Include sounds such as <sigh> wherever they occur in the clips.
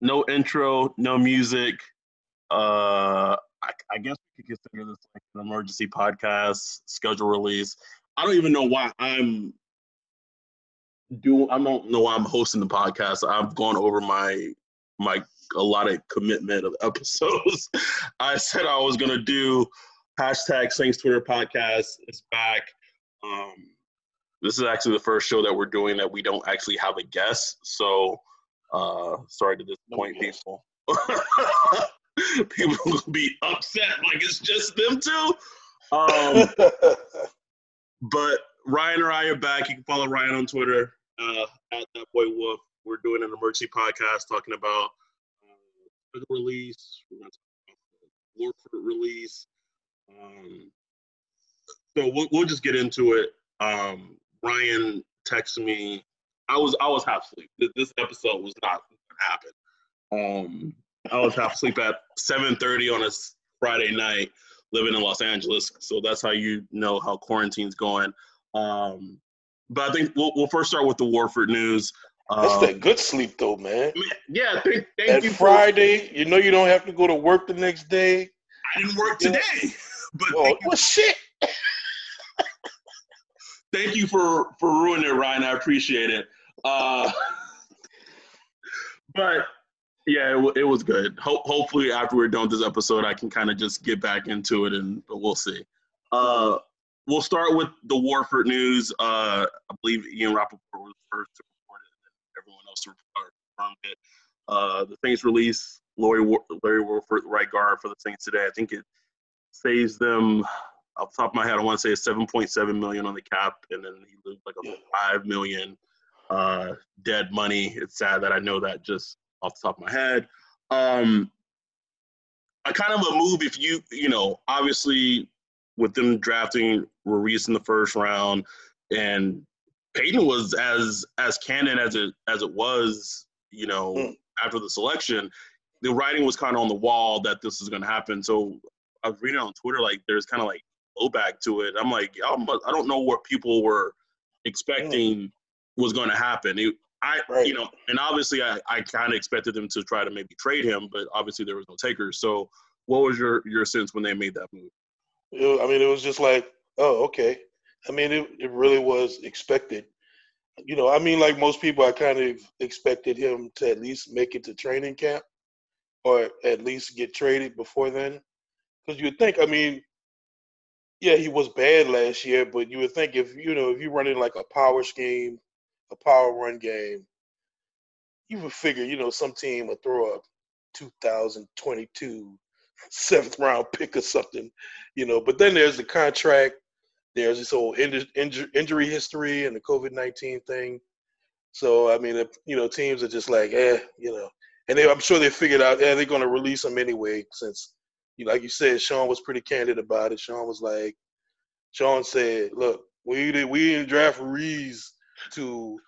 no intro, no music. Uh, I, I guess we could consider this like an emergency podcast schedule release. I don't even know why I'm do I don't know why I'm hosting the podcast. I've gone over my my a lot of commitment of <laughs> episodes. I said I was gonna do hashtag Saints Twitter podcast. It's back. Um, this is actually the first show that we're doing that we don't actually have a guest. So uh, sorry to disappoint people. <laughs> people will be upset like it's just them two. Um, <laughs> but Ryan or I are back. You can follow Ryan on Twitter uh, at that boy Wolf. We're doing an emergency podcast talking about uh, the release. We're going to talk about the Warford release. Um, so we'll, we'll just get into it. Um, Ryan texted me I was I was half asleep. This episode was not gonna happen. Um, I was half asleep at 7:30 on a Friday night, living in Los Angeles. So that's how you know how quarantine's going. Um, but I think we'll, we'll first start with the Warford news. Um, that's that good sleep though, man. Yeah, thank, thank At you. Friday, for, you know you don't have to go to work the next day. I didn't work today, <laughs> but oh, well, shit. <laughs> thank you for for ruining it, Ryan. I appreciate it. Uh, <laughs> but yeah, it, it was good. Ho- hopefully, after we're done with this episode, I can kind of just get back into it, and but we'll see. Uh, we'll start with the Warford news. Uh, I believe Ian Rapoport was first to report it, and everyone else confirmed it. Uh, the Saints release Larry Larry Warford, right guard for the Saints today. I think it saves them off the top of my head. I want to say it's 7.7 million on the cap, and then he loses like a five million uh, dead money. It's sad that I know that just off the top of my head. Um, a kind of a move if you, you know, obviously with them drafting Ruiz in the first round and Payton was as as canon as it as it was, you know, mm. after the selection, the writing was kind of on the wall that this was going to happen. So I was reading on Twitter like there's kind of like blowback to it. I'm like, I'm, I don't know what people were expecting was going to happen. It, I, right. you know, and obviously I, I kind of expected them to try to maybe trade him, but obviously there was no takers. So, what was your your sense when they made that move? I mean, it was just like, oh, okay. I mean, it it really was expected. You know, I mean, like most people, I kind of expected him to at least make it to training camp, or at least get traded before then, because you would think. I mean, yeah, he was bad last year, but you would think if you know if you run in like a power scheme a power run game, you would figure, you know, some team would throw a 2022 seventh round pick or something, you know. But then there's the contract, there's this whole injury, history and the COVID 19 thing. So, I mean, you know, teams are just like, eh, you know, and they, I'm sure they figured out, yeah, they're going to release him anyway, since, you like you said, Sean was pretty candid about it. Sean was like, Sean said, look, we did, we didn't draft Ruiz to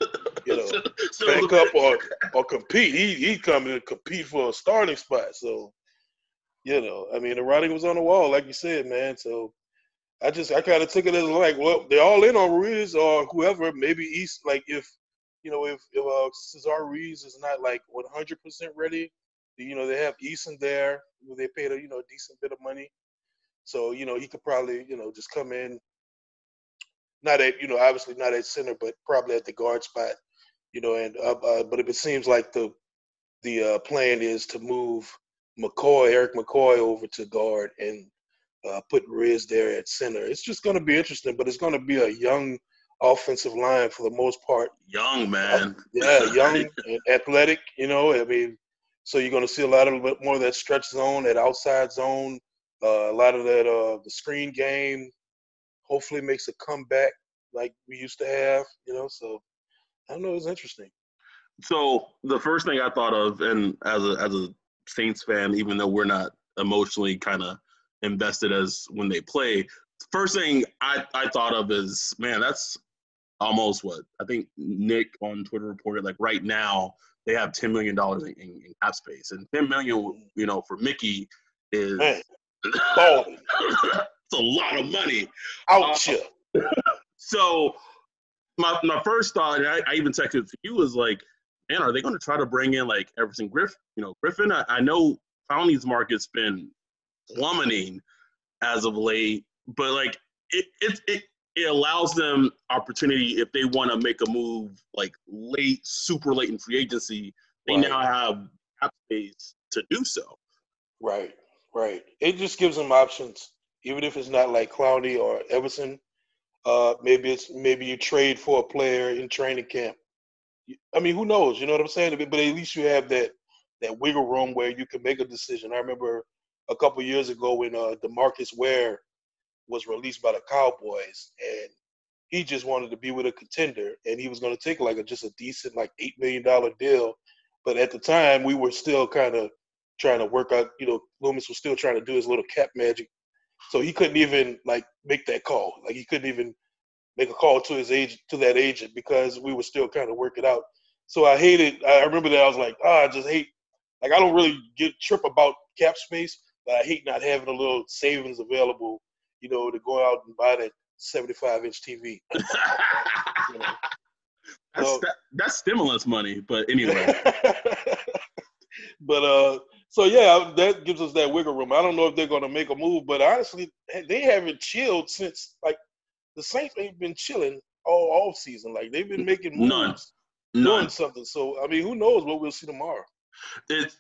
you know <laughs> back up or or compete. He he coming to compete for a starting spot. So you know, I mean, the writing was on the wall, like you said, man. So I just I kind of took it as like, well, they're all in on Ruiz or whoever. Maybe East, like if you know if if uh, Cesar Ruiz is not like 100 percent ready, you know they have Easton there. They paid a you know a decent bit of money, so you know he could probably you know just come in. Not at you know obviously not at center, but probably at the guard spot, you know. And uh, uh, but if it seems like the the uh, plan is to move McCoy, Erik McCoy, over to guard and uh, put Riz there at center. It's just going to be interesting, but it's going to be a young offensive line for the most part. Young man, yeah, young <laughs> and athletic. You know, I mean, so you're going to see a lot of bit more of that stretch zone, that outside zone, uh, a lot of that uh, the screen game. Hopefully, makes a comeback like we used to have. You know, so I don't know. It's interesting. So the first thing I thought of, and as a as a Saints fan, even though we're not emotionally kind of invested as when they play. First thing I, I thought of is, man, that's almost what I think Nick on Twitter reported. Like right now, they have ten million dollars in, in, in, cap space, and ten million, you know, for Mickey is <laughs> it's a lot of money. Ouch. Uh, <laughs> so my my first thought, and I, I even texted to you, was like, man, are they going to try to bring in like Everson Griff? You know, Griffen. I, I know Clowney's market's been plummeting as of late, but like it it it, it allows them opportunity if they want to make a move like late, super late in free agency. They right. now have cap space to do so. Right, right. It just gives them options, even if it's not like Clowney or Everson. Uh, maybe it's maybe you trade for a player in training camp. I mean, who knows? You know what I'm saying? But at least you have that that wiggle room where you can make a decision. I remember a couple years ago when uh, DeMarcus Ware was released by the Cowboys, and he just wanted to be with a contender, and he was going to take like a just a decent like eight million dollar deal. But at the time, we were still kind of trying to work out. You know, Loomis was still trying to do his little cap magic, so he couldn't even like make that call. Like he couldn't even make a call to his agent to that agent because we were still kind of working out. So I hated. I remember that I was like, oh, I just hate. Like I don't really get trip about cap space, but I hate not having a little savings available, you know, to go out and buy that 75 inch TV. <laughs> <laughs> you know? That's so, that, that's stimulus money, but anyway. <laughs> but uh, so yeah, that gives us that wiggle room. I don't know if they're going to make a move, but honestly, they haven't chilled since like the Saints ain't been chilling all off season. Like they've been making moves, None. None. doing something. So I mean, who knows what we'll see tomorrow? It's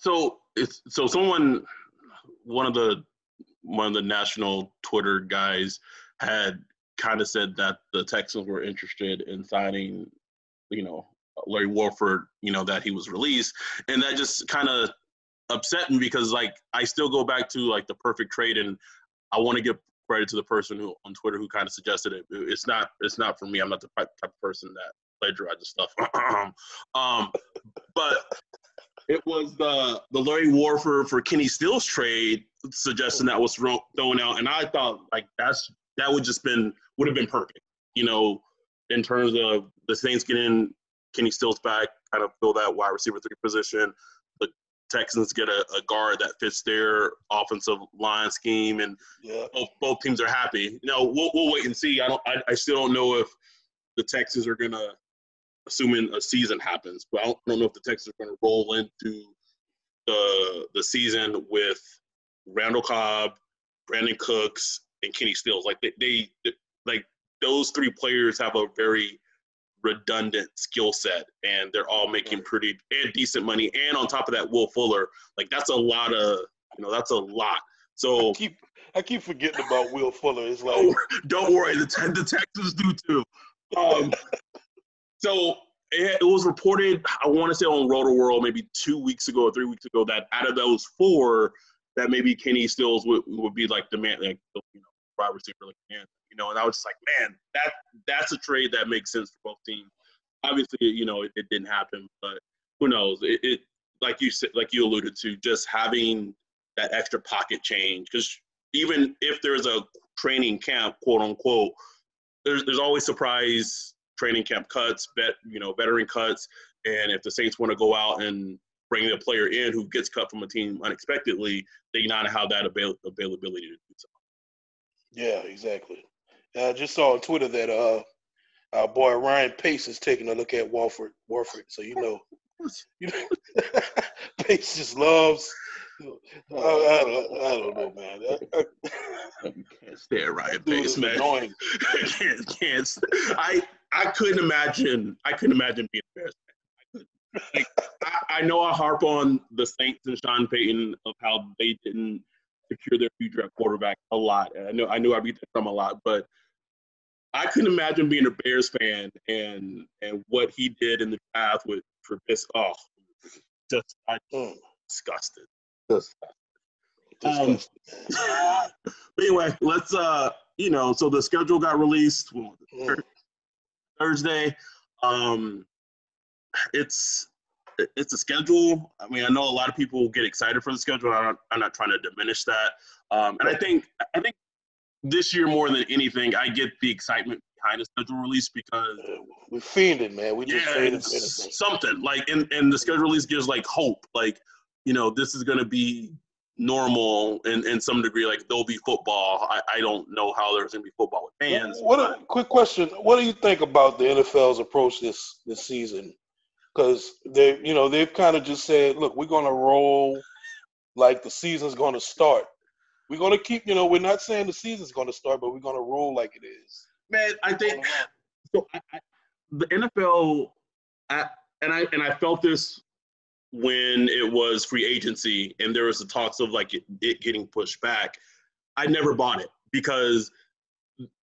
so it's so someone one of the one of the national Twitter guys had kind of said that the Texans were interested in signing, you know, Larry Warford, you know, that he was released, and that just kind of upset me because like I still go back to like the perfect trade, and I want to give credit to the person who on Twitter who kind of suggested it. It's not it's not for me. I'm not the type of person that plagiarizes stuff. <clears throat> um, but it was the the Larry Warford for Kenny Stills trade suggestion that was thrown out, and I thought like that's that would just been would have been perfect, you know, in terms of the Saints getting Kenny Stills back, kind of fill that wide receiver three position. The Texans get a, a guard that fits their offensive line scheme, and yeah. both, both teams are happy. You know, we'll, we'll wait and see. I don't. I, I still don't know if the Texans are gonna assuming a season happens. But I don't, I don't know if the Texans are going to roll into the the season with Randall Cobb, Brandin Cooks, and Kenny Stills. Like they, they like those three players have a very redundant skill set, and they're all making pretty and decent money. And on top of that, Will Fuller, like that's a lot of you know that's a lot. So I keep I keep forgetting about Will Fuller. It's like <laughs> don't worry, the the Texans do too. Um, so it, was reported, I want to say on Rotoworld maybe two weeks ago or three weeks ago that out of those four, that maybe Kenny Stills would, would be like the man, like you know, wide receiver like man, you know. And I was just like, man, that that's a trade that makes sense for both teams. Obviously, you know, it, it didn't happen, but who knows? It, it like you said, like you alluded to, just having that extra pocket change because even if there's a training camp, quote unquote, there's there's always surprise training camp cuts, bet you know veteran cuts, and if the Saints want to go out and bring a player in who gets cut from a team unexpectedly, they not have that avail- availability to do so. Yeah, exactly. I just saw on Twitter that uh, our boy Ryan Pace is taking a look at Warford. Warford, so you know, <laughs> you know, <laughs> Pace just loves. I, I, don't, I don't know, man. I, I can't stand Ryan Pace, man. annoying. I <laughs> can't, can't I I couldn't imagine. I couldn't imagine being a Bears fan. I. Like, I, I know I harp on the Saints and Sean Payton of how they didn't secure their future at quarterback a lot. And I know I knew I beat them from a lot, but I couldn't imagine being a Bears fan and and what he did in the draft with Trubisky. Oh, just I Mm, disgusted. disgusting, <laughs> man. but anyway, let's uh, you know, so the schedule got released when was it, Mm. Thursday. Um, it's it's a schedule. I mean, I know a lot of people get excited for the schedule. I'm not, I'm not trying to diminish that. Um, and I think I think this year more than anything, I get the excitement behind the schedule release because we're fiended, man. We just yeah, it's something like and and the schedule release gives like hope, like you know this is going to be normal in in some degree. Like there'll be football. I, I don't know how there's going to be football with fans. What? A, quick question: What do you think about the NFL's approach this this season? Because they, you know, they've kind of just said, "Look, we're going to roll like the season's going to start. We're going to keep, you know, we're not saying the season's going to start, but we're going to roll like it is." Man, I think so. I, I, the NFL, I, and I and I felt this when it was free agency, and there was the talks of like it, it getting pushed back. I never bought it because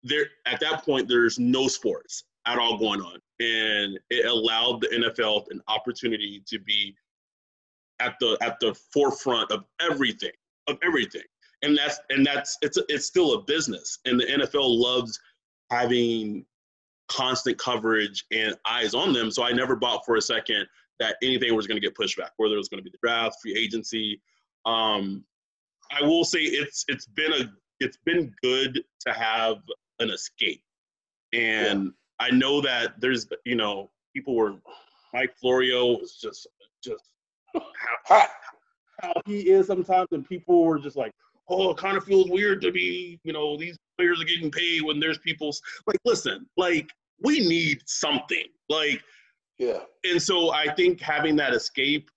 there at that point there's no sports at all going on, and it allowed the NFL an opportunity to be at the at the forefront of everything of everything, and that's and that's it's it's still a business, and the NFL loves having constant coverage and eyes on them. So I never bought for a second that anything was going to get pushed back, whether it was going to be the draft, free agency. Um, I will say it's it's been a it's been good to have an escape, and I know that there's you know people were Mike Florio was just just how, Hot. how he is sometimes, and people were just like, "Oh, it kind of feels weird to be, you know, these players are getting paid when there's people's like, listen, like we need something, like." Yeah. And so I think having that escape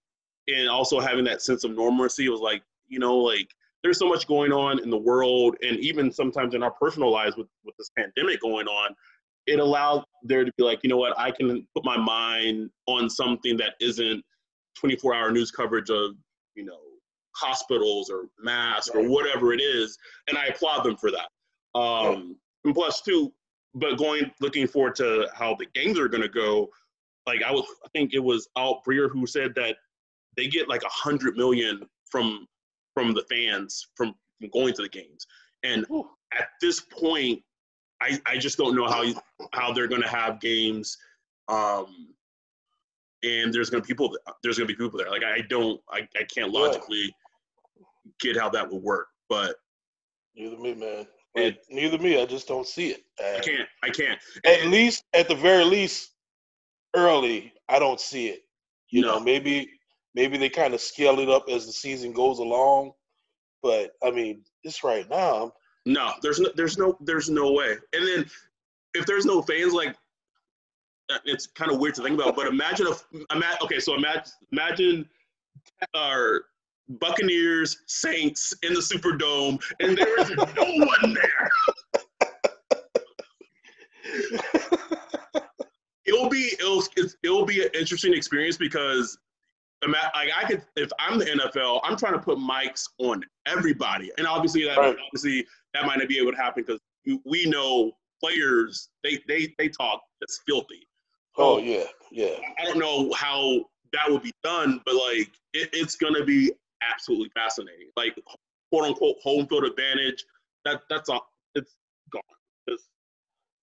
and also having that sense of normalcy was like, you know, like there's so much going on in the world, and even sometimes in our personal lives with with this pandemic going on, it allowed there to be like, you know what, I can put my mind on something that isn't 24 hour news coverage of, you know, hospitals or masks or whatever it is. And I applaud them for that. Um, and plus, too, but going, looking forward to how the games are going to go. Like, I was, I think it was Albert Breer who said that they get like a hundred million from from the fans from, from going to the games. And Whew. at this point, I, I just don't know how you, how they're going to have games. Um, and there's going to people there's going to be people there. Like I don't I, I can't Yeah. logically get how that would work, but Neither me, man. It- neither me. I just don't see it. I can't I can't. At least, at the very least, early, I don't see it. You know, maybe maybe they kind of scale it up as the season goes along. But I mean, just right now, No, there's no there's no there's no way. And then if there's no fans, like uh, it's kind of weird to think about. But imagine if imagine okay, so imagine imagine our Buccaneers Saints in the Superdome, and there is no one there. <laughs> it'll be it'll it'll be an interesting experience because like I could if I'm the NFL, I'm trying to put mics on everybody, and obviously that Right. obviously that might not be able to happen because we know players they they they talk just filthy. oh um, yeah, yeah. I don't know how that would be done, but like it, it's gonna be absolutely fascinating. Like quote unquote home field advantage. That that's all. It's gone. It's,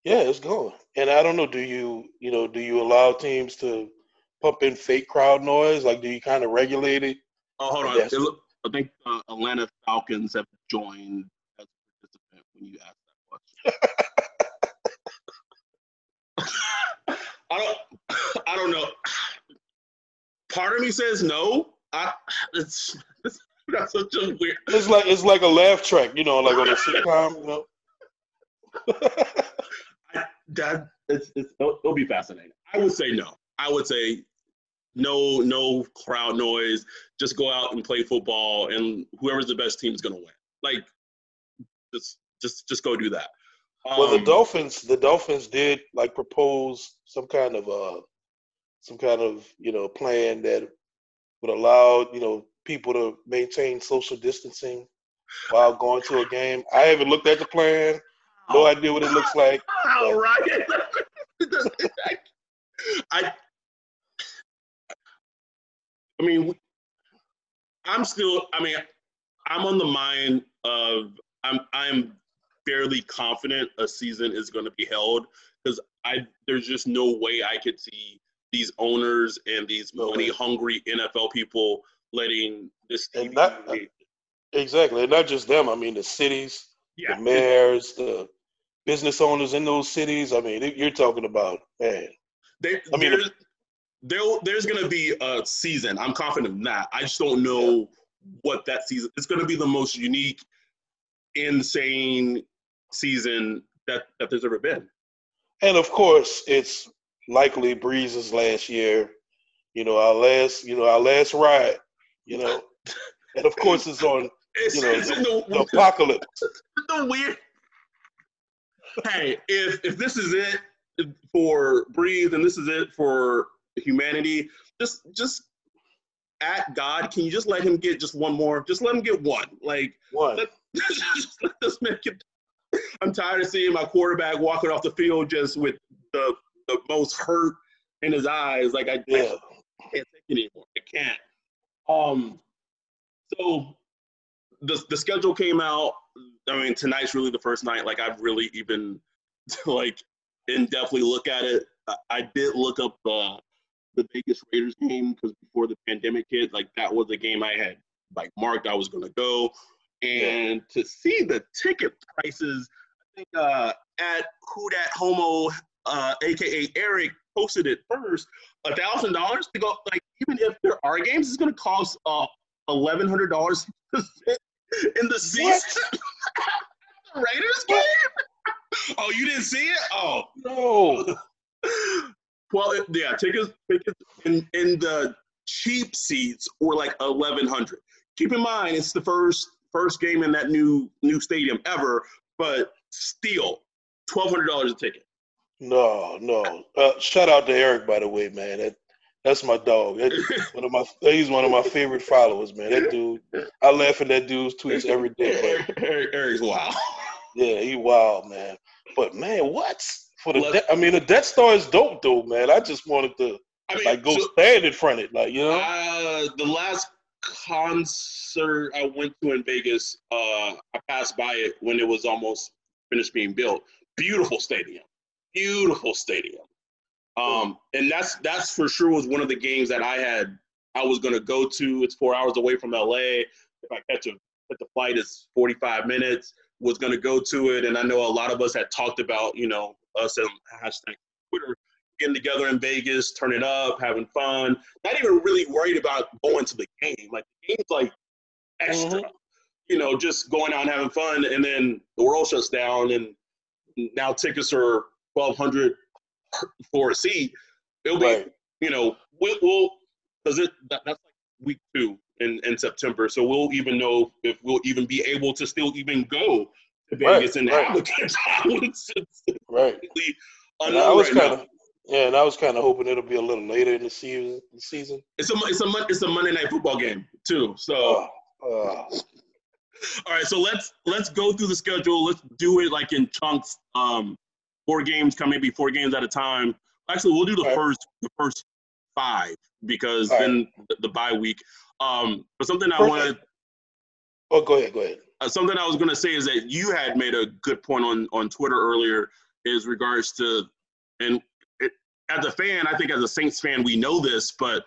Yeah, it's going. And I don't know, do you, you know, do you allow teams to pump in fake crowd noise? Like, do you kind of regulate it? oh, hold on. Look- I think uh, Atlanta Falcons have joined as a participant when you ask that question. <laughs> I don't. <coughs> I don't know. Part of me says no. I. It's. it's that's such a weird. It's like it's like a laugh track, you know, like on a sitcom. You know? <laughs> I, that it's, it's it'll, it'll be fascinating. I would say no. I would say no, no crowd noise. Just go out and play football, and whoever's the best team is gonna win. Like, just, just, just go do that. Um, well, the Dolphins, the Dolphins did like propose some kind of uh, some kind of you know plan that would allow you know people to maintain social distancing while going to a game. I haven't looked at the plan. No idea what it looks like. <laughs> All right. <laughs> I, I mean, I'm still. I mean, I'm on the mind of. I'm. I'm fairly confident a season is going to be held because I. There's just no way I could see these owners and these money hungry NFL people letting this And team. that- Exactly, and not just them. I mean, the cities, yeah, the mayors, the business owners in those cities. I mean, you're talking about man. They, I mean, there's, there, there's going to be a season. I'm confident in that. I just don't know what that season. It's going to be the most unique, insane season that that there's ever been. And of course, it's likely Brees's last year. You know, our last, you know, our last ride. You know, <laughs> and of course, it's on It's, You know, it's in the, the <laughs> apocalypse. the weird. Hey, if if this is it for Breathe and this is it for humanity, just just at God, can you just let him get just one more? Just let him get one. Like One. let, <laughs> just let this man get. I'm tired of seeing my quarterback walking off the field just with the the most hurt in his eyes. Like I, I Yeah. can't take it anymore. I can't. Um, so the the schedule came out. I mean, tonight's really the first night. Like I've really even <laughs> like in depthly look at it. I, I did look up the the Vegas Raiders game because before the pandemic hit, like that was a game I had like marked I was gonna go. And to see the ticket prices, I think uh, at Who that Homo, uh, aka Eric, posted it first. A thousand dollars to go. Like even if there are games, it's gonna cost uh eleven hundred dollars <laughs> to sit <laughs> in the seats. <laughs> the Raiders game. <laughs> Oh, you didn't see it? Oh, No. well, it, yeah, tickets, tickets in, in the cheap seats were like eleven hundred. Keep in mind, it's the first first game in that new new stadium ever, but still, twelve hundred dollars a ticket. No, no. Uh, shout out to Eric, by the way, man. That that's my dog. That, one of my he's one of my favorite followers, man. That dude, I laugh at that dude's tweets every day. But Eric, Eric's wow. yeah, he wild, man. But man, what for the? De- I mean, the Death Star is dope, though, man. I just wanted to I mean, like go so- stand in front of it, like you know. Uh, the last concert I went to in Vegas, uh, I passed by it when it was almost finished being built. Beautiful stadium, beautiful stadium. Um, and that's that's for sure was one of the games that I had I was gonna go to. It's four hours away from LA. If I catch a if the flight is 45 minutes, was gonna go to it. And I know a lot of us had talked about, you know, us and hashtag Twitter getting together in Vegas, turning up, having fun. Not even really worried about going to the game. Like the game's like extra. Mhm. You know, just going out and having fun, and then the world shuts down, and now tickets are twelve hundred <laughs> for a seat. It'll be, Right. you know, we'll, we'll cause it that, that's like week two in, in September, so we'll even know if we'll even be able to still even go to Right, Vegas and right. have a good <laughs> time. It's, it's Right. And I was right kind of yeah, and I was kind of hoping it'll be a little later in the season. The season. It's a it's a it's a Monday night football game too. So Oh, oh. all right, so let's let's go through the schedule. Let's do it like in chunks. Um, four games, come maybe four games at a time. Actually, we'll do the right. first the first five because All right. then the, the bye week. Um, but something I Perfect. wanted oh, go ahead, go ahead. uh, something I was going to say is that you had made a good point on on Twitter earlier, is regards to, and it, as a fan, I think as a Saints fan, we know this, but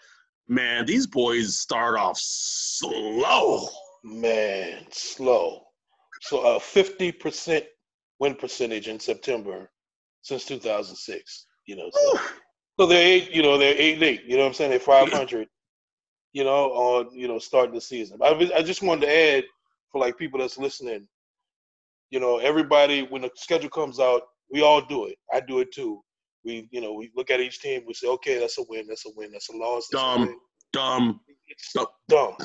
man, these boys start off slow. Man, slow. So a fifty percent win percentage in September since two thousand six. You know, so So they're eight, you know, they're eight and eight. You know what I'm saying? They're five hundred. you know, on you know starting the season. I, I just wanted to add for like people that's listening. You know, everybody when the schedule comes out, we all do it. I do it too. We, you know, we look at each team. We say, okay, that's a win. That's a win. That's a loss. That's dumb, a dumb, It's dumb.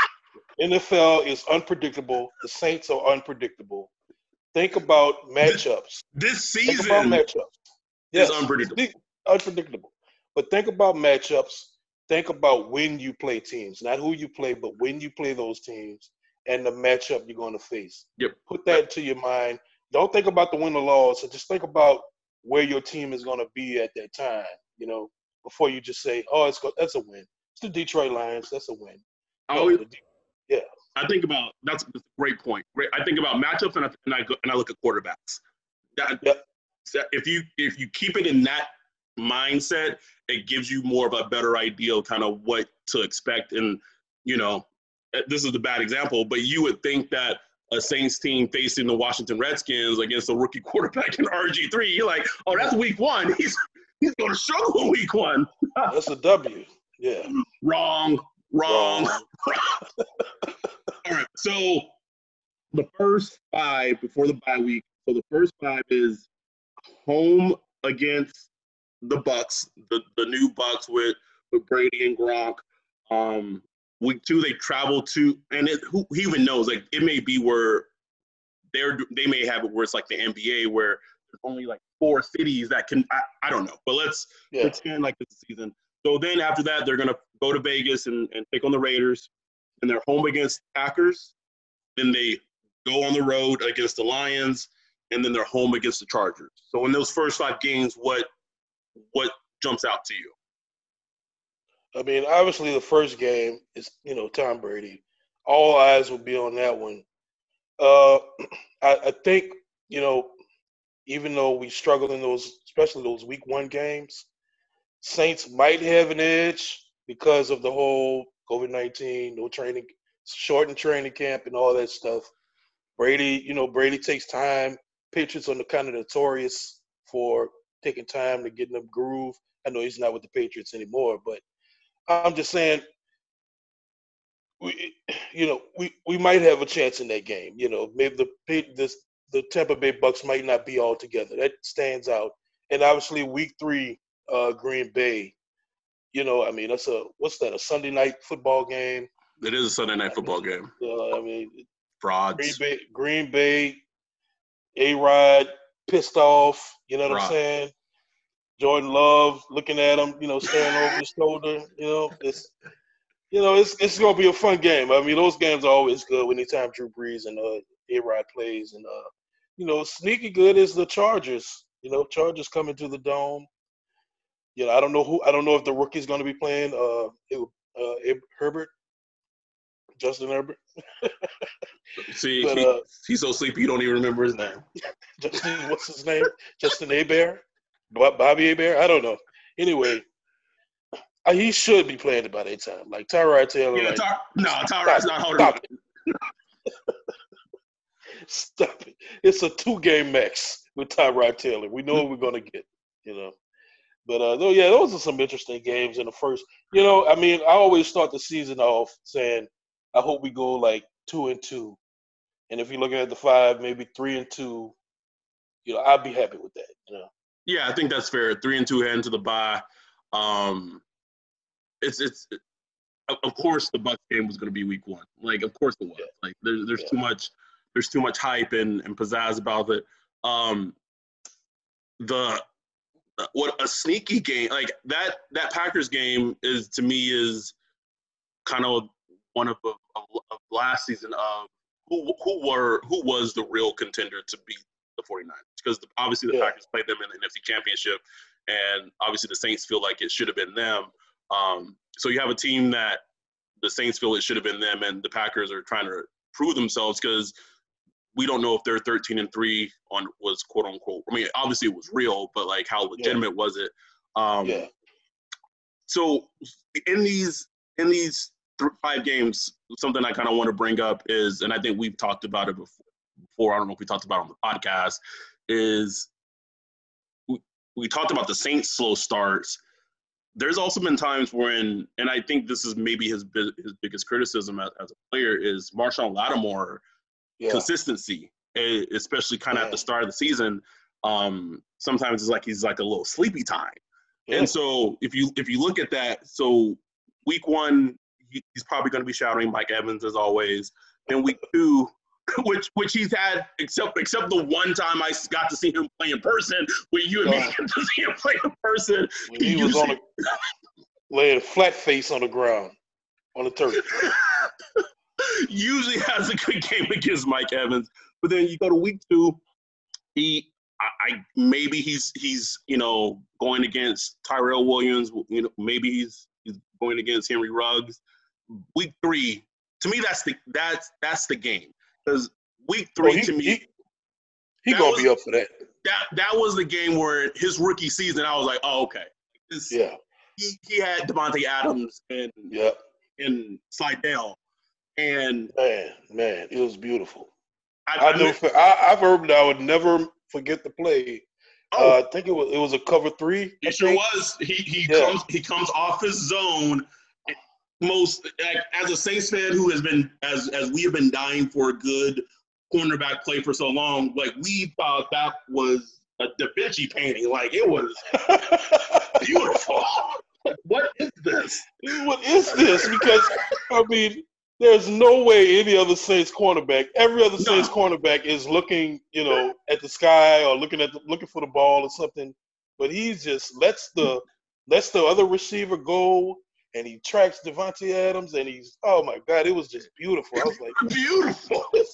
<laughs> NFL is unpredictable. The Saints are unpredictable. Think about matchups. This season Think about matchups. is unpredictable. Unpredictable. But think about matchups. Think about when you play teams, not who you play, but when you play those teams and the matchup you're going to face. Yep. Put that to your mind. Don't think about the win or loss. So just think about where your team is going to be at that time. You know, before you just say, "Oh, it's go- that's a win." It's the Detroit Lions. That's a win. I always, De- I think about that's a great point. Great. I think about matchups and I, and I go and I look at quarterbacks. That, that- if you if you keep it in that mindset, it gives you more of a better idea of kind of what to expect. And you know, eh, this is a bad example, but you would think that a Saints team facing the Washington Redskins against a rookie <laughs> quarterback in RG three, you're like, oh, that's week one. He's he's going to struggle week one. that's a W. Yeah. <laughs> Wrong, wrong. <laughs> All right. So the first five before the bye week. So the first five is home against the Bucks, the, the new Bucks with with Brady and Gronk. Um, week two they travel to, and it, who, even knows? Like it may be where they're they may have it where it's like the NBA where there's only like four cities that can. I, I don't know, but let's Yeah. pretend like this season. So then after that, they're gonna go to Vegas and, and take on the Raiders, and they're home against Packers. Then they go on the road against the Lions, and then they're home against the Chargers. So in those first five games, what what jumps out to you? I mean, obviously the first game is you know Tom Brady. All eyes will be on that one. Uh, <clears throat> I, I think you know, even though we struggle in those, especially those Week One games, Saints might have an edge because of the whole COVID nineteen, no training, shortened training camp, and all that stuff. Brady, you know, Brady takes time. Patriots are kind of notorious for taking time to get in the groove. I know he's not with the Patriots anymore, but I'm just saying, we, you know, we, we might have a chance in that game. You know, maybe the this the Tampa Bay Bucks might not be all together. That stands out. And obviously, Week Three, uh, Green Bay. You know, I mean, that's a what's that? A Sunday night football game. It is a Sunday night football game. Uh, I mean, Green Frauds. Bay, Green Bay, A Rod pissed off. You know what. I'm saying? Jordan Love looking at him, you know, staring over his <laughs> shoulder. You know, it's you know, it's it's gonna be a fun game. I mean, those games are always good anytime Drew Brees and uh, A Rod plays, and uh, you know, sneaky good is the Chargers. You know, Chargers coming to the dome. You know, I don't know who. I don't know if the rookie's going to be playing. Uh, it, uh, Herbert, Justin Herbert. <laughs> See, But, he- uh, he's so sleepy you don't even remember his name. <laughs> Justin, what's his name? Justin Abear? Bobby Abear? I don't know. Anyway, uh, he should be playing it by that time. Like Tyrod Taylor. Yeah, like, Ty- no, Tyrod's not holding stop up. <laughs> Stop it. It's a two game max with Tyrod Taylor. We know what we're gonna get, you know. But uh though yeah, those are some interesting games in the first you know, I mean, I always start the season off saying I hope we go like two and two. And if you're looking at the five, maybe three and two, you know, I'd be happy with that, you know. Yeah, I think that's fair. Three and two heading to the bye. Um, it's it's of- course the Bucks game was going to be week one. Like of course it was. Yeah. Like there's there's Yeah. too much there's too much hype and, and pizzazz about it. Um, the what a sneaky game like that that Packers game is to me is kind of one of, of, of last season of who who were who was the real contender to beat the 49ers because the, obviously the Yeah. Packers played them in the NFC Championship and obviously the Saints feel like it should have been them. Um, so you have a team that the Saints feel it should have been them, and the Packers are trying to prove themselves because we don't know if their 13 and three on was quote unquote. I mean, obviously it was real, but like how legitimate was it? Um, Yeah. So in these in these th- five games, something I kind of want to bring up is, and I think we've talked about it before. Before I don't know if we talked about it on the podcast, is we, we talked about the Saints' slow starts, there's also been times when, and I think this is maybe his his biggest criticism as, as a player is Marshon Lattimore yeah. consistency, especially kind of yeah. at the start of the season. Um, sometimes it's like he's like a little sleepy time, yeah. and so if you if you look at that, so week one he, he's probably going to be shouting Mike Evans as always. Then week two, <laughs> which which he's had except except the one time I got to see him play in person, where you and me got to see him play in person. When he, he was on a, laying flat face on the ground on the turf. <laughs> usually has a good game against Mike Evans, but then you go to week two, he I, I maybe he's he's you know going against Tyrell Williams, you know maybe he's he's going against Henry Ruggs. Week three, to me that's the that's that's the game because week three well, he, to me, he, he gonna was, be up for that. That that was the game where his rookie season. I was like, oh okay, this, yeah. He, he had Davante Adams and yeah and Slidell, and man, man, it was beautiful. I, I, never, I have heard that I would never forget the play. Oh. Uh, I think it was it was a cover three. It sure was. He he yeah. comes he comes off his zone most as a Saints fan who has been as as we have been dying for a good cornerback play for so long, like we thought that was a Da Vinci painting. Like it was <laughs> beautiful. what is this? What is this? Because I mean, there's no way any other Saints cornerback, every other Saints no. cornerback is looking, you know, at the sky or looking at the, looking for the ball or something. But he just lets the lets the other receiver go and he tracks Davante Adams, and he's oh my god, it was just beautiful. I was like, <laughs> beautiful. it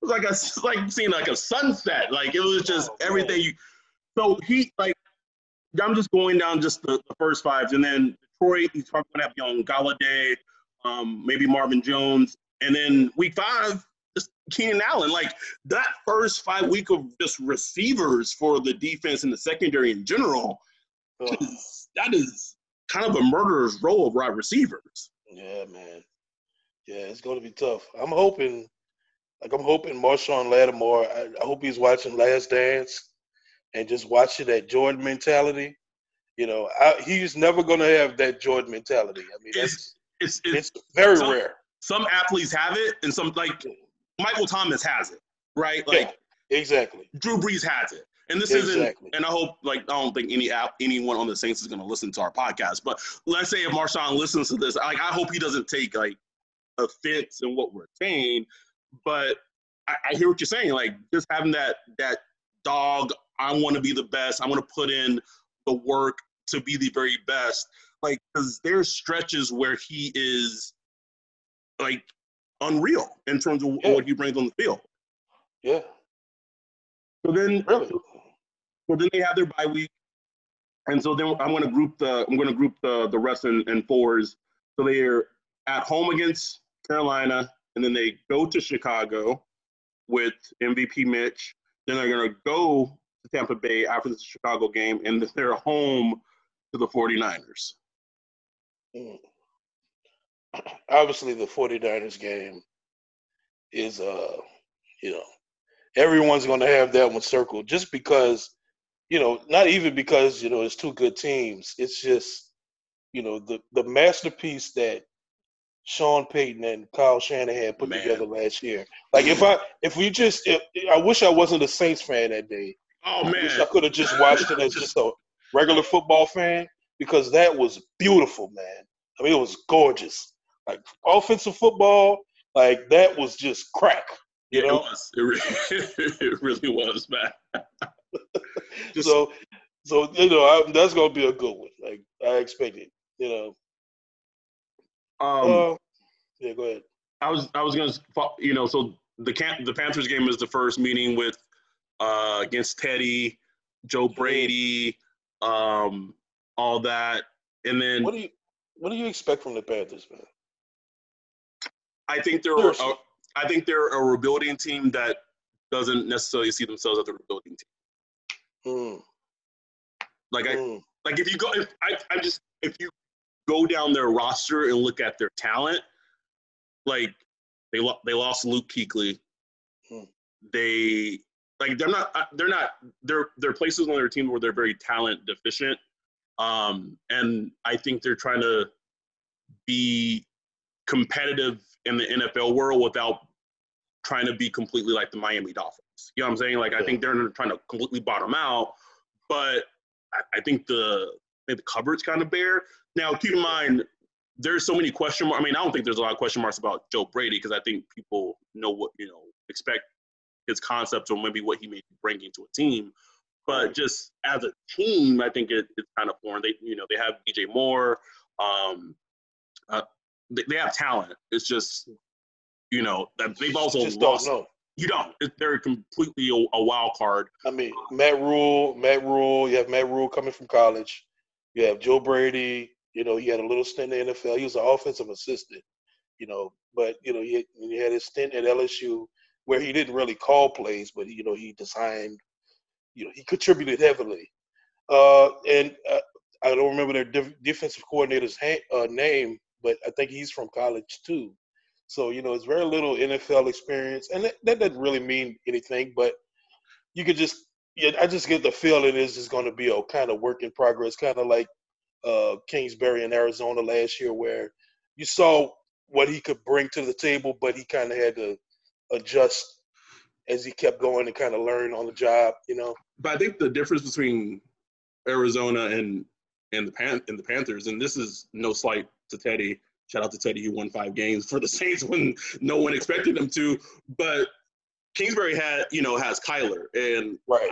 was like a like seeing like a sunset. Like it was oh, just oh, everything. You, so he like I'm just going down just the, the first fives, and then Detroit. He's probably gonna have young Golladay, um, maybe Marvin Jones, and then week five. Just Keenan Allen, like that first five week of just receivers for the defense and the secondary in general, that is, that is kind of a murderer's row of wide receivers. Yeah, man. Yeah, it's going to be tough. I'm hoping, like I'm hoping Marshon Lattimore. I, I hope he's watching Last Dance and just watching that Jordan mentality. You know, I, he's never going to have that Jordan mentality. I mean, it's it's, it's, it's, very some, rare. Some athletes have it, and some like Michael Thomas has it, right? Like yeah, exactly. Drew Brees has it. And this exactly. isn't, and I hope, like, I don't think any app, anyone on the Saints is going to listen to our podcast. But let's say if Marshon listens to this, like, I hope he doesn't take like offense in what we're saying. But I, I hear what you're saying. Like, just having that that dog, I want to be the best. I want to put in the work to be the very best. Like, because there's stretches where he is like unreal in terms of yeah. what he brings on the field. Yeah. So then, really? So then they have their bye week, and so then I'm going to group the I'm going to group the the rest in, in fours. So they're at home against Carolina, and then they go to Chicago with MVP Mitch. Then they're going to go to Tampa Bay after the Chicago game, and they're home to the 49ers. Mm. <clears throat> Obviously, the 49ers game is, uh, you know, everyone's going to have that one circled just because you know, not even because you know it's two good teams. It's just you know the the masterpiece that Sean Payton and Kyle Shanahan put Man. together last year. Like if I if we just if, I wish I wasn't a Saints fan that day. Oh man, I, wish I could have just watched it as <laughs> just a regular football fan because that was beautiful, man. I mean, it was gorgeous. Like offensive football, like that was just crack. You yeah, know? it was. It really, <laughs> it really was, man. Just, <laughs> so, so you know, I, that's gonna be a good one. Like I expected. You know. Um. Uh, yeah. Go ahead. I was I was gonna you know so the camp the Panthers game is the first meeting with uh against Teddy, Joe mm-hmm. Brady, um, all that, and then what do you what do you expect from the Panthers, man? I think they're a, I think they're a rebuilding team that doesn't necessarily see themselves as a rebuilding team. Mm. Like I mm. like if you go if I, I just if you go down their roster and look at their talent, like they lo- they lost Luke Kuechly. Mm. They like they're not uh, they're not they're they're places on their team where they're very talent deficient. Um, and I think they're trying to be competitive in the NFL world without trying to be completely like the Miami Dolphins. You know what I'm saying? Like I think they're trying to completely bottom out, but I, think the I think the cupboard's kind of bare. Now keep in mind there's so many question marks. I mean, I don't think there's a lot of question marks about Joe Brady because I think people know what you know expect his concepts or maybe what he may be bringing to a team. But just as a team, I think it, it's kind of foreign. They you know they have DJ Moore. Um, uh, they, they have talent. It's just you know they've also just lost. Don't know. You don't. They're completely a, a, wild card. I mean, Matt Rhule, Matt Rhule. You have Matt Rhule coming from college. You have Joe Brady. You know, he had a little stint in the NFL. He was an offensive assistant. You know, but you know, he, he had his stint at LSU where he didn't really call plays, but you know, he designed. You know, he contributed heavily. Uh, and uh, I don't remember their def- defensive coordinator's ha- uh, name, but I think he's from college too. So you know, it's very little NFL experience, and that, that doesn't really mean anything. But you could just, yeah, I just get the feeling it's just going to be a kind of work in progress, kind of like uh, Kingsbury in Arizona last year, where you saw what he could bring to the table, but he kind of had to adjust as he kept going and kind of learn on the job, you know. But I think the difference between Arizona and and the Pan and the Panthers, and this is no slight to Teddy, Shout out to Teddy, he won five games for the <laughs> Saints when no one expected him to. But Kingsbury had, you know, has Kyler, and right,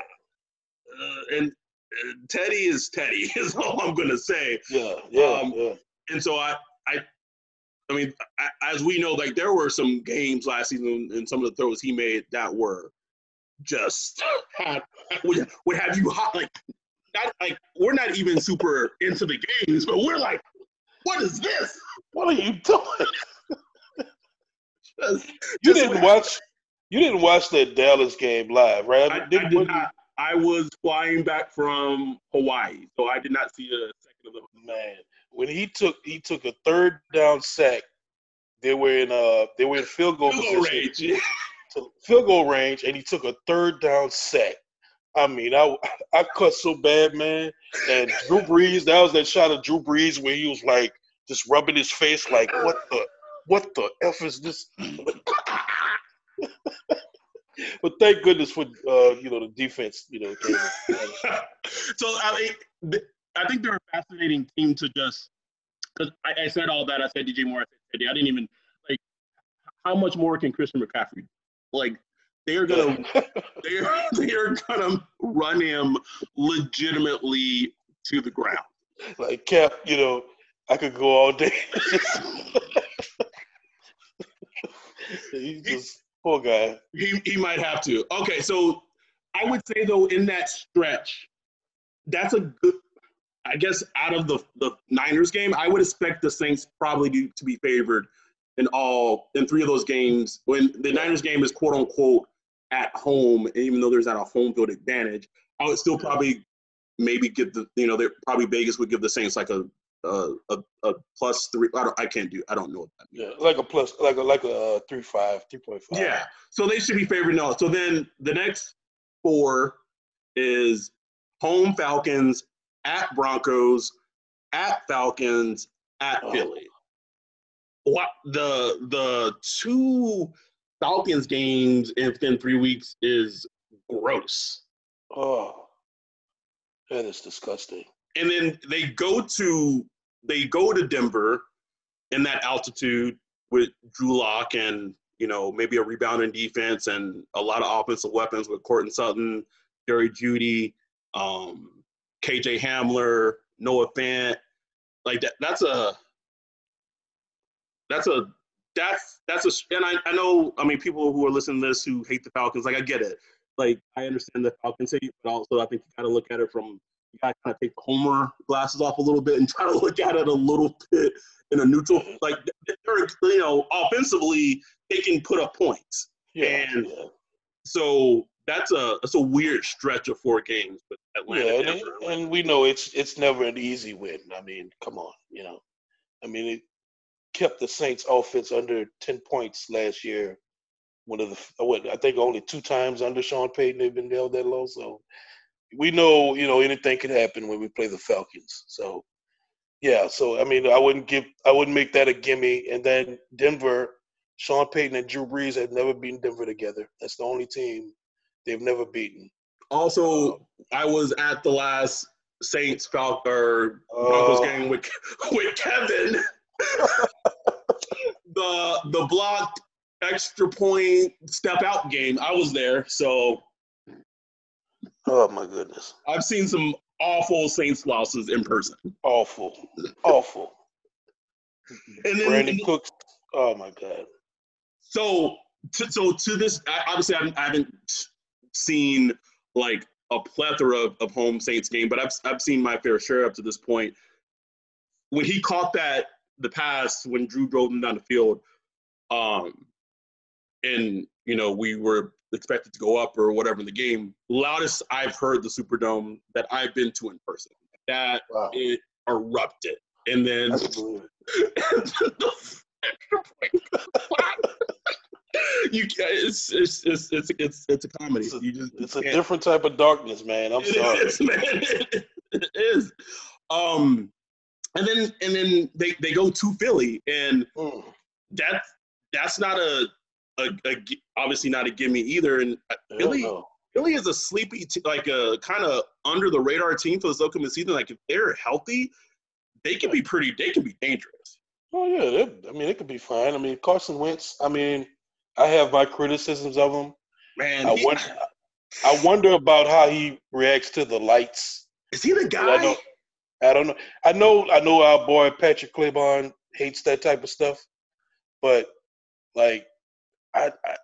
uh, and uh, Teddy is Teddy <laughs> is all I'm gonna say. Yeah, yeah, um, yeah. And so I, I, I mean, as we know, like there were some games last season and some of the throws he made that were just <laughs> had, would, would have you hot like not like we're not even super into the games, but we're like, what is this? What are you doing? <laughs> just, you just didn't watch. You didn't watch that Dallas game live, right? I, I did not. I was flying back from Hawaii, so I did not see a second of the man. When he took he took a third down sack, they were in uh they were in field goal field range, <laughs> yeah. field goal range, and he took a third down sack. I mean, I <laughs> I cut so bad, man. And Drew Brees, that was that shot of Drew Brees where he was like just rubbing his face, like, what the what the f is this? <laughs> but thank goodness for uh, you know the defense. You know. so I mean, I think they're a fascinating team to just because I, I, said all that. I said DJ Moore. I said Teddy. I didn't even like how much more can Christian McCaffrey like they're gonna <laughs> they're they're gonna run him legitimately to the ground. Like Cap, you know, I could go all day. <laughs> He's just poor guy. He he might have to. Okay, so I would say though in that stretch, that's a good. I guess out of the the Niners game, I would expect the Saints probably to, to be favored in all in three of those games. When the Niners game is quote unquote at home, even though there's not a home field advantage, I would still probably maybe give the you know they probably Vegas would give the Saints like a a, a, a plus three. I don't. I can't do. I don't know what that means. Yeah, like a plus, like a like a uh, three five, three point five. Yeah. So they should be favored now. So then the next four is home Falcons at Broncos at Falcons at oh. Philly. What the the two Falcons games within three weeks is gross. Oh, that is disgusting. And then they go to they go to Denver in that altitude with Drew Lock and you know maybe a rebounding defense and a lot of offensive weapons with Courtland Sutton, Jerry Jeudy, um, KJ Hamler, Noah Fant. Like that. That's a that's a that's that's a and I, I know I mean people who are listening to this who hate the Falcons like I get it like I understand the Falcons hate but also I think you got to look at it from you got to kind of take the homer glasses off a little bit and try to look at it a little bit in a neutral like they're you know offensively they can put up points yeah, and yeah. so that's a that's a weird stretch of four games with Atlanta. Yeah, and, and, we know it's it's never an easy win. I mean, come on, you know, I mean it kept the Saints offense under ten points last year. One of the what I think only two times under Sean Payton they've been held that low. So we know you know anything can happen when we play the Falcons. So yeah, so I mean I wouldn't give I wouldn't make that a gimme. And then Denver, Sean Payton and Drew Brees have never beaten Denver together. That's the only team they've never beaten. Also, I was at the last Saints Falcons or Broncos Oh. game with <laughs> with Kevin. <laughs> the the blocked extra point step out game. I was there, so Oh my goodness, I've seen some awful Saints losses in person. awful, awful. And then Brandin Cooks. Oh my god. so to, so to this, I, obviously I haven't, I haven't seen like a plethora of, of home Saints game, but I've I've seen my fair share up to this point. When he caught that the pass when Drew drove him down the field, um, and you know we were expected to go up or whatever in the game, loudest I've heard the Superdome that I've been to in person. That Wow. it erupted, and then <laughs> <laughs> you it's it's it's it's it's, it's a comedy. It's a, just it's a different type of darkness, man. I'm it sorry. is, <laughs> man. It, it is. Um, and then and then they they go to Philly, and Mm. that that's not a, a, a obviously not a gimme either. And uh, Philly. Philly is a sleepy, t- like a kind of under the radar team for this upcoming season. Like if they're healthy, they can be pretty. They can be dangerous. Oh yeah, I mean it could be fine. I mean Carson Wentz. I mean, I have my criticisms of him. Man, I he- wonder, I wonder about how he reacts to the lights. is he the I guy? don't, I don't know. I know, I know our boy Patrick Claiborne hates that type of stuff, but like, I, I,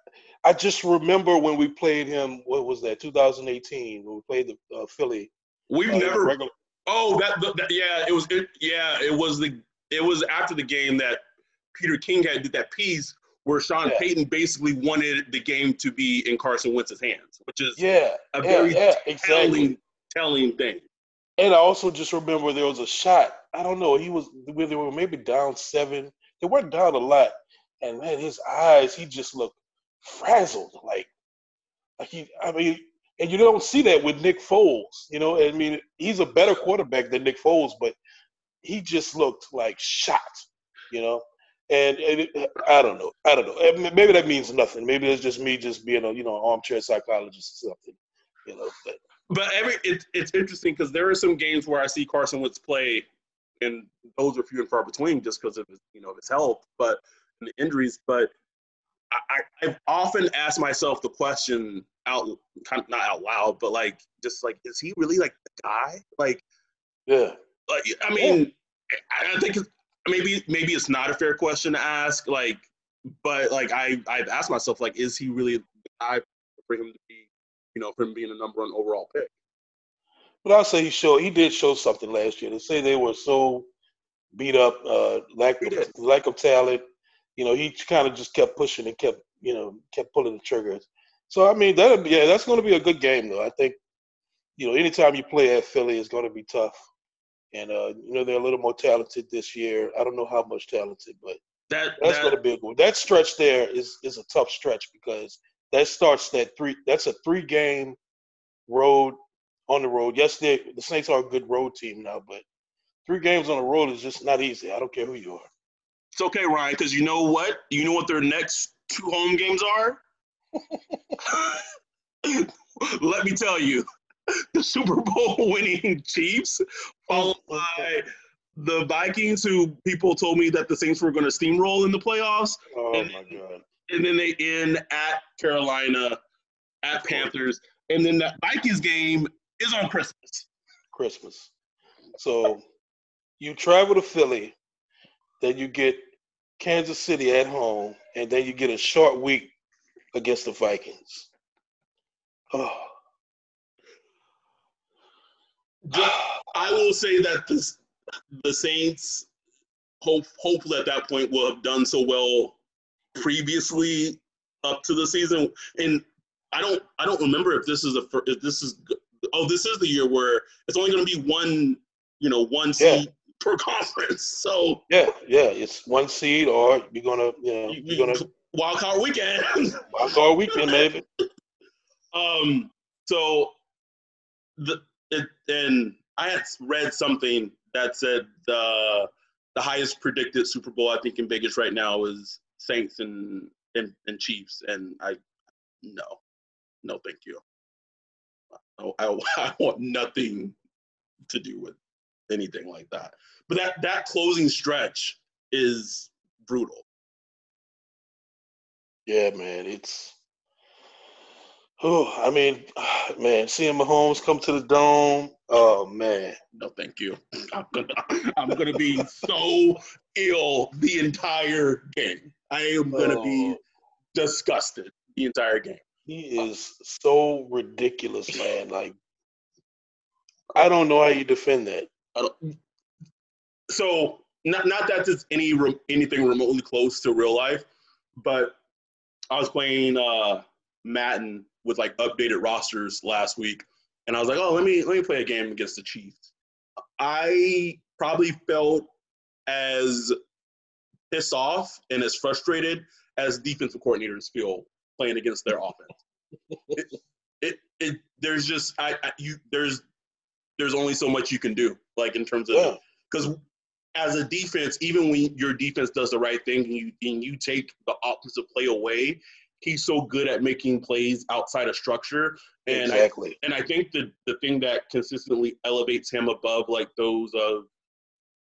I just remember when we played him. What was that? 2018 when we played the uh, Philly. We've uh, never regular- Oh, that, that yeah, it was it, yeah, it was the it was after the game that Peter King had did that piece where Sean Yeah. Payton basically wanted the game to be in Carson Wentz's hands, which is Yeah, a very yeah, exactly. telling telling thing. And I also just remember there was a shot. I don't know. He was they were maybe down seven. They weren't down a lot, and man, his eyes. He just looked frazzled. Like, like he. I mean, and you don't see that with Nick Foles. You know, I mean, he's a better quarterback than Nick Foles, but he just looked like shot. You know, and, and it, I don't know. I don't know. Maybe that means nothing. Maybe it's just me just being a you know armchair psychologist or something. You know, but But every it, it's interesting because there are some games where I see Carson Wentz play, and those are few and far between just because of his, you know his health, but and the injuries. But I, I've often asked myself the question out, kind of not out loud, but like just like, is he really like the guy? Like, yeah. like I mean, I, I think it's- maybe maybe it's not a fair question to ask. Like, but like I I've asked myself like, is he really the guy for him to be, you know, for him being a number one overall pick? But I'll say he showed he did show something last year. They say they were so beat up, uh, lack of lack of talent. You know, he kind of just kept pushing and kept you know kept pulling the triggers. So I mean, that yeah, that's going to be a good game though. I think you know anytime you play at Philly is going to be tough. And uh, you know they're a little more talented this year. I don't know how much talented, but That that's that, going to be a good. That stretch there is is a tough stretch because that starts that three. That's a three game road on the road. Yes, they the Saints are a good road team now, but three games on the road is just not easy. I don't care who you are. It's okay, Ryan, because you know what? You know what their next two home games are? <laughs> <laughs> Let me tell you. <laughs> The Super Bowl <laughs> winning Chiefs, followed oh, by the Vikings, who people told me that the Saints were going to steamroll in the playoffs. Oh And- my god. And then they end at Carolina, at Panthers. And then that Vikings game is on Christmas. Christmas. So you travel to Philly, then you get Kansas City at home, and then you get a short week against the Vikings. Oh. I will say that this, the Saints, hope hopefully at that point will have done so well previously up to the season. And I don't I don't remember if this is a fir- if this is oh this is the year where it's only going to be one you know one Yeah. per <laughs> conference. So Yeah, yeah, it's one seed, or you're gonna, you know, you're gonna wild card weekend. wild card weekend, maybe. <laughs> Um, so the it, and I had read something that said the the highest predicted Super Bowl I think in Vegas right now is Saints and and, and Chiefs, and I no, no, thank you. I, I, <laughs> I want nothing to do with anything like that. But that that closing stretch is brutal. Yeah, man, it's. Oh, I mean, <sighs> man, seeing Mahomes come to the dome. Oh man, no, thank you. <clears throat> I'm gonna, <laughs> I'm gonna be so ill the entire game. I am gonna be oh. disgusted the entire game. He is so ridiculous, man. <sighs> Like, I don't know how you defend that. So, not not that it's any anything remotely close to real life, but I was playing uh, Madden with like updated rosters last week, and I was like, oh, let me let me play a game against the Chiefs. I probably felt as pissed off and as frustrated as defensive coordinators feel playing against their offense. it, it, it, there's just I, I, you there's there's only so much you can do like in terms of because yeah. as a defense even when your defense does the right thing and you and you take the offensive play away he's so good at making plays outside of structure. And exactly. I, and I think the the thing that consistently elevates him above like those of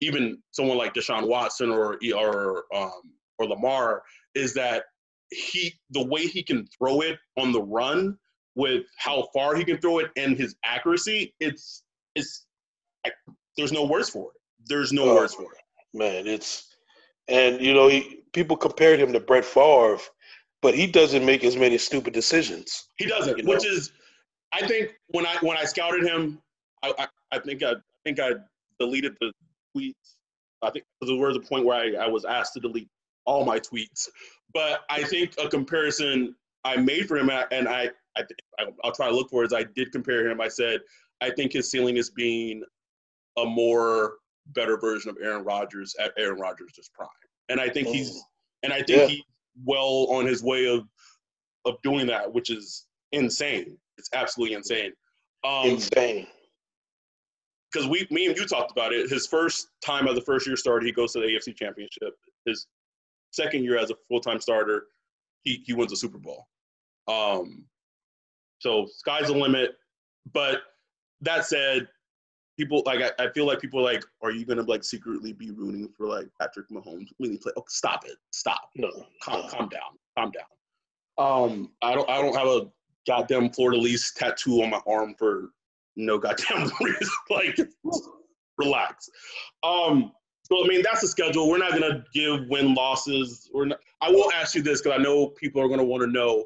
even someone like Deshaun Watson or or um, or Lamar is that he the way he can throw it on the run with how far he can throw it and his accuracy, it's it's there's no words for it. There's no oh, words for it. Man, it's and you know he, people compared him to Brett Favre but he doesn't make as many stupid decisions. He doesn't, you know? which is, I think when I when I scouted him, I, I, I think I, I think I deleted the tweets. I think there was a point where I, I was asked to delete all my tweets. But I think a comparison I made for him, and I, I I'll try to look for it, is I did compare him. I said I think his ceiling is being a more better version of Aaron Rodgers at Aaron Rodgers' prime, and I think he's mm. and I think yeah. he well on his way of of doing that, which is insane. It's absolutely insane. Um, insane. Because we, me and you talked about it. His first time as a first year starter, he goes to the AFC Championship. His second year as a full time starter, he he wins a Super Bowl. Um, so sky's the limit. But that said, people like I, I, feel like people like, are you gonna like secretly be rooting for like Patrick Mahomes when he play? Oh, stop it! Stop! No, calm, no. calm down, calm down. Um, I don't I don't have a goddamn fleur-de-lis tattoo on my arm for no <laughs> goddamn reason. like, relax. Um, so I mean that's the schedule. We're not gonna give win losses. We're not. I will ask you this because I know people are gonna want to know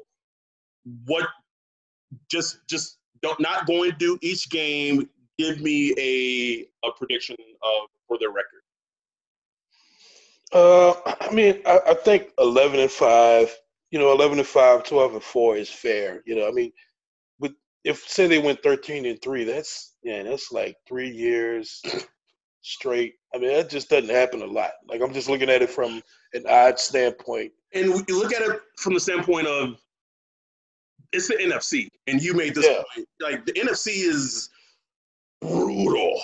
what. Just just don't not going to do each game give me a a prediction of for their record. Uh, <clears throat> I mean, I, I, think eleven and five. You know, eleven and five, 12 and four is fair. You know, I mean, with if say they went thirteen and three, that's yeah, that's like three years <clears throat> straight. I mean, that just doesn't happen a lot. Like I'm just looking at it from an odd standpoint. And you look at it from the standpoint of it's the NFC, and you made this yeah. point. Like the NFC is brutal.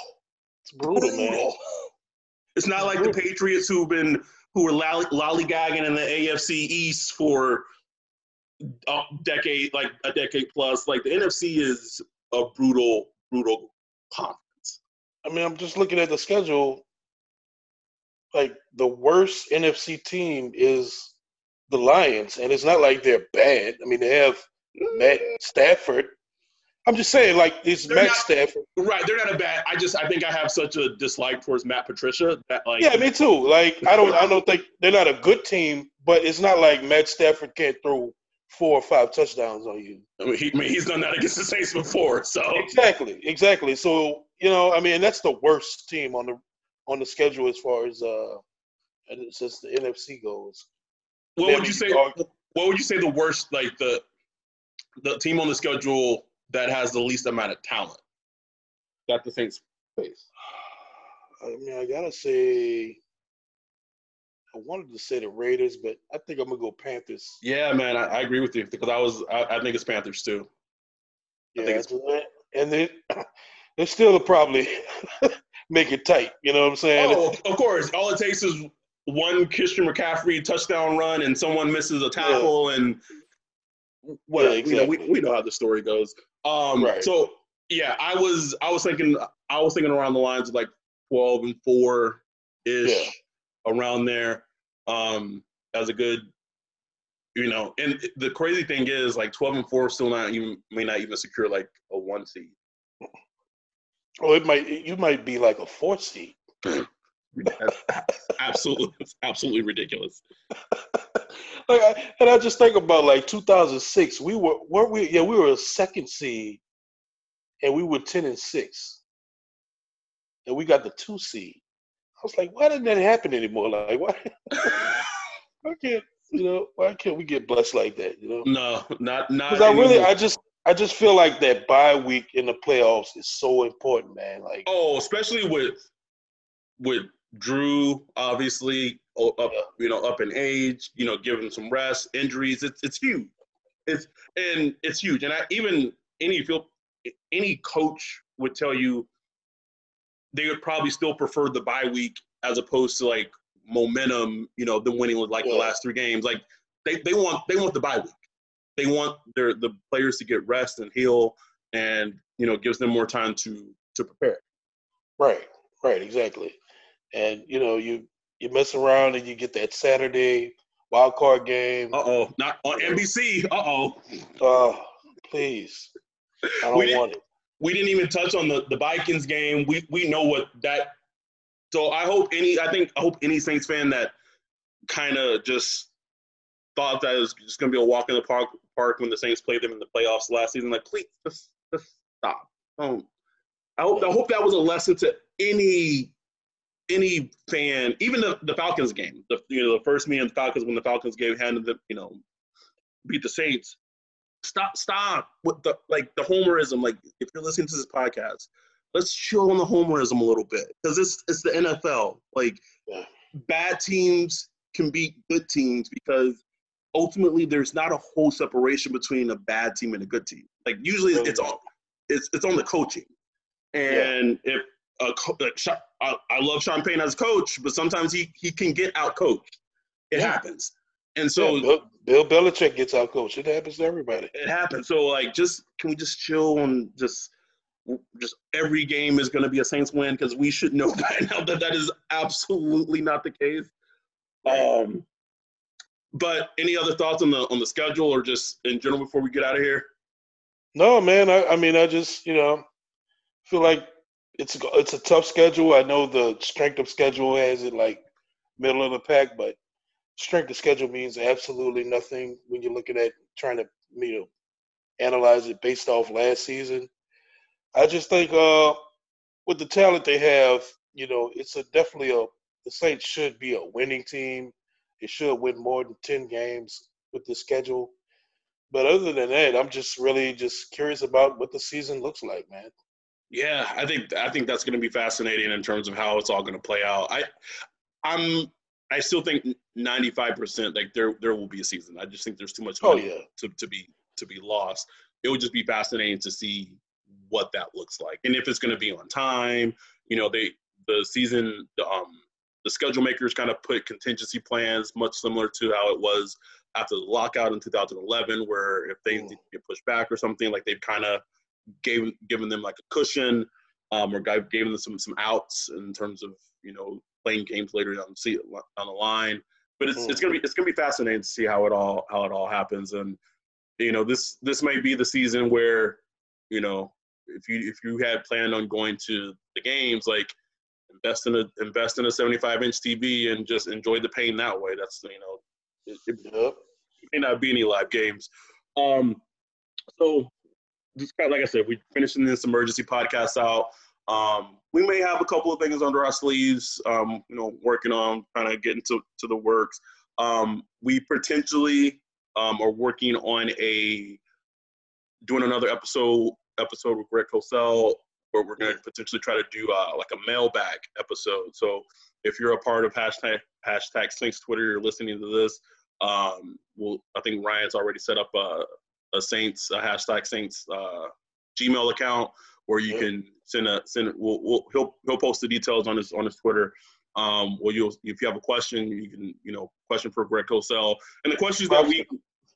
It's brutal, brutal. man. It's not like the Patriots who've been who were lolly, lollygagging in the AFC East for a decade, like a decade plus. Like the NFC is a brutal, brutal conference. I mean, I'm just looking at the schedule. Like the worst NFC team is the Lions, and it's not like they're bad. I mean, they have Matt Stafford, I'm just saying, like Matt not, Stafford. Right, they're not a bad. I just I think I have such a dislike towards Matt Patricia that like. Yeah, me too. Like I don't I don't think they're not a good team, but it's not like Matt Stafford can't throw four or five touchdowns on you. I mean, he, I mean, he's done that against the Saints before, so exactly, exactly. So you know, I mean, that's the worst team on the on the schedule as far as uh, since the NFC goes. What would you say? What would you say the worst like the the team on the schedule that has the least amount of talent that the Saints face? I mean, I gotta say, I wanted to say the Raiders, but I think I'm gonna go Panthers. Yeah, man, I, I agree with you because I was, I, I, think it's Panthers too. Yeah, it's, and they <coughs> they still probably <laughs> make it tight. You know what I'm saying? Oh, of course. All it takes is one Christian McCaffrey touchdown run, and someone misses a tackle, yeah. and what yeah, exactly. you know, we we know how the story goes. Um, right. So yeah, I was I was thinking I was thinking around the lines of like twelve and four ish, yeah. around there, um, as a good, you know. And the crazy thing is, like twelve and four still not even may not even secure like a one seed. Oh, it might you might be like a four seed. <laughs> <laughs> absolutely, absolutely ridiculous. Like, I, and I just think about like 2006. We were weren't we? Yeah, we were a second seed, and we were 10 and six, and we got the two seed. I was like, why didn't that happen anymore? Like, why? <laughs> why can't you know? Why can't we get blessed like that? You know? No, not not. Because I really, I just, I just feel like that bye week in the playoffs is so important, man. Like, oh, especially with with Drew, obviously up, you know, up in age, you know, giving some rest, injuries. It's it's huge. It's and it's huge. And I even any feel any coach would tell you they would probably still prefer the bye week as opposed to like momentum, you know, them winning with like yeah. the last three games. Like they, they want they want the bye week. They want their the players to get rest and heal and you know gives them more time to to prepare. Right, right, exactly. And you know, you you mess around and you get that Saturday wild card game. Uh oh, not on NBC. Uh oh. Oh, please. I don't want it we didn't even touch on the, the Vikings game. We we know what that. So I hope any I think I hope any Saints fan that kind of just thought that it was just going to be a walk in the park park when the Saints played them in the playoffs last season. Like, please just just stop. Um, I hope I hope that was a lesson to any any fan, even the, the Falcons game. The you know the first meeting of the Falcons when the Falcons game handed the you know beat the Saints stop stop with the like the homerism like if you're listening to this podcast let's chill on the homerism a little bit because it's it's the nfl like yeah. bad teams can beat good teams because ultimately there's not a whole separation between a bad team and a good team like usually it's on it's it's on the coaching and yeah. if a like, I, I love Sean Payton as coach, but sometimes he he can get out coached. It yeah. happens. And so yeah, Bill, Bill Belichick gets out coached. It happens to everybody. It happens. So like, just can we just chill and just just every game is going to be a Saints win because we should know <laughs> by now that that is absolutely not the case. Um, but any other thoughts on the on the schedule or just in general before we get out of here? No, man. I, I mean, I just you know feel like it's it's a tough schedule. I know the strength of schedule has it like middle of the pack, but strength of schedule means absolutely nothing when you're looking at trying to you know analyze it based off last season. I just think uh, with the talent they have, you know, it's a definitely a the Saints should be a winning team. It should win more than ten games with the schedule. But other than that, I'm just really just curious about what the season looks like, man. Yeah, I think I think that's going to be fascinating in terms of how it's all going to play out. I I'm I still think 95% like there there will be a season. I just think there's too much oh, money yeah. to, to be to be lost. It would just be fascinating to see what that looks like and if it's going to be on time. You know, they the season the um the schedule makers kind of put contingency plans much similar to how it was after the lockout in 2011 where if they mm. get pushed back or something like they've kind of gave given them like a cushion um, or gave them some some outs in terms of you know playing games later down the on the line. But it's, mm. it's gonna be it's gonna be fascinating to see how it all how it all happens. And you know this this might be the season where you know if you if you had planned on going to the games like invest in a invest in a 75 inch TV and just enjoy the pain that way. That's you know it, it may not be any live games. Um, so just kind of, like I said, we're finishing this emergency podcast out. Um, we may have a couple of things under our sleeves, um, you know, working on kind of getting to, to the works. Um, we potentially um, are working on a doing another episode episode with Greg Cosell where we're going to potentially try to do uh, like a mailbag episode. So if you're a part of hashtag hashtag Saints Twitter, you're listening to this. Um, well, I think Ryan's already set up a, a Saints a hashtag Saints uh, Gmail account, where you can send a send. We'll, we'll, he'll he'll post the details on his on his Twitter. Um, or you'll if you have a question, you can you know question for Greg Cosell. And the questions that we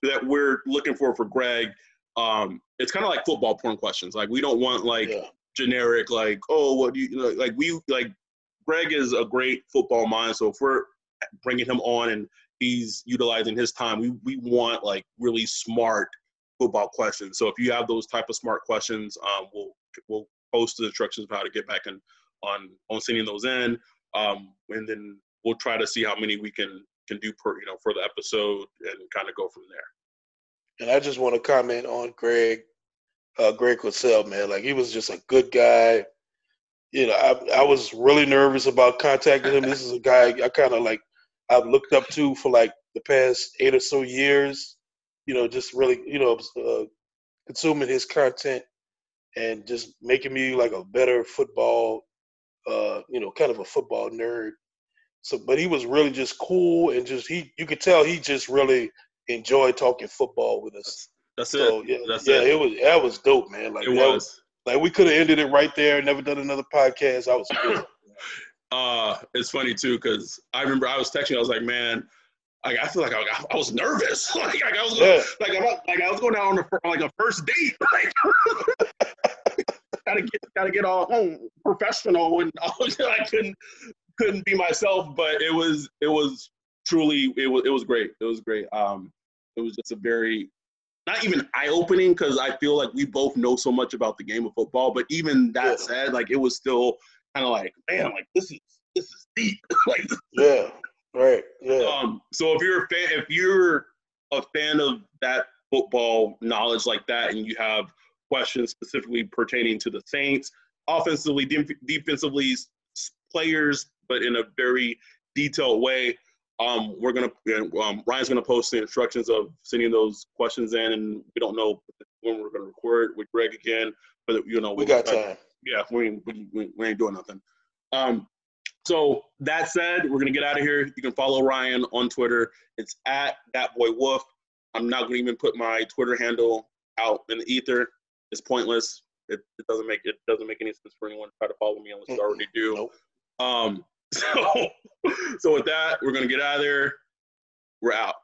that we're looking for for Greg, um, it's kind of like football porn questions. Like we don't want like yeah. generic like oh what do you like we like Greg is a great football mind. So if we're bringing him on and he's utilizing his time, we we want like really smart football questions. So if you have those type of smart questions, um, we'll we'll post the instructions of how to get back in on on sending those in, um, and then we'll try to see how many we can can do per you know for the episode and kind of go from there. And I just want to comment on Greg, uh, Greg Cosell, man. Like he was just a good guy. You know, I, I was really nervous about contacting him. this is a guy I kind of like I've looked up to for like the past eight or so years. You know, just really, you know, uh, consuming his content and just making me like a better football, uh, you know, kind of a football nerd. So, but he was really just cool and just he, you could tell he just really enjoyed talking football with us. That's so, it. Yeah, That's yeah, it. it was that was dope, man. Like it was. was. Like we could have ended it right there, never done another podcast. I was <laughs> uh, it's funny too because I remember I was texting. I was like, man, like I feel like I, I was nervous. <laughs> like, like I was yeah. like, I, like I was going out on, a, like a first date. <laughs> Like <laughs> gotta get gotta get all home professional and I couldn't couldn't be myself. But it was it was truly it was it was great. It was great. Um, it was just a very not even eye opening because I feel like we both know so much about the game of football. But even that yeah. said, like it was still kind of like, man, like this is this is deep. like yeah, right, yeah. Um, so if you're a fan, if you're a fan of that football knowledge like that, and you have questions specifically pertaining to the Saints, offensively, de- defensively, players, but in a very detailed way. Um, we're gonna um, Ryan's gonna post the instructions of sending those questions in, and we don't know when we're gonna record with Greg again, but you know we got time yeah, we, we, we ain't doing nothing. Um, so that said, we're gonna get out of here. You can follow Ryan on Twitter. It's at that boy wolf. I'm not gonna even put my Twitter handle out in the ether. It's pointless. It, it doesn't make it doesn't make any sense for anyone to try to follow me unless you already do. Nope. Um, <laughs> so so with that, we're gonna get out of there. We're out.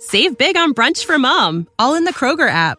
Save big on brunch for mom, all in the Kroger app.